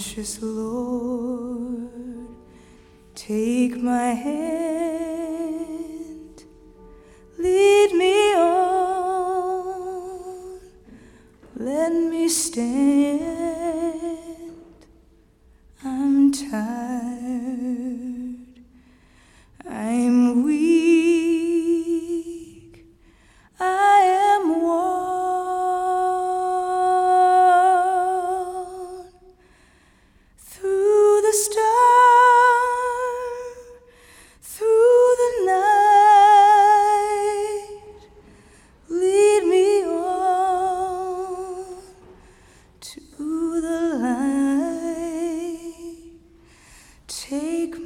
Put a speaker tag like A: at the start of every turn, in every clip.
A: Precious Lord, take my hand, lead me on, let me stand. I'm tired,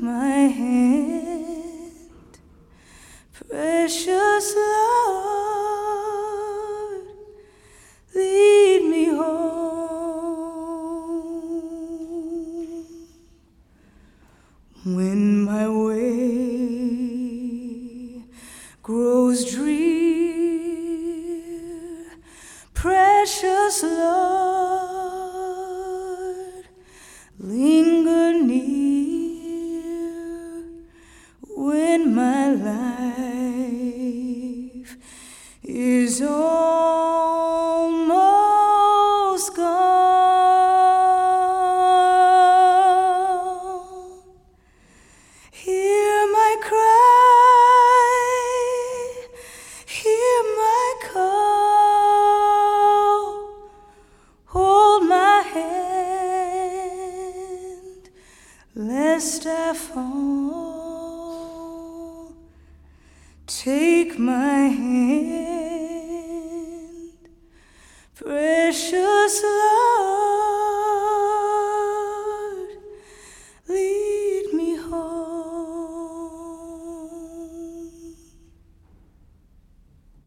A: my hand, precious Lord. Lead me home. When my way grows drear, precious Lord, linger my life is almost gone. Hear my cry, hear my call. Hold my hand, lest I fall. take my hand. Pray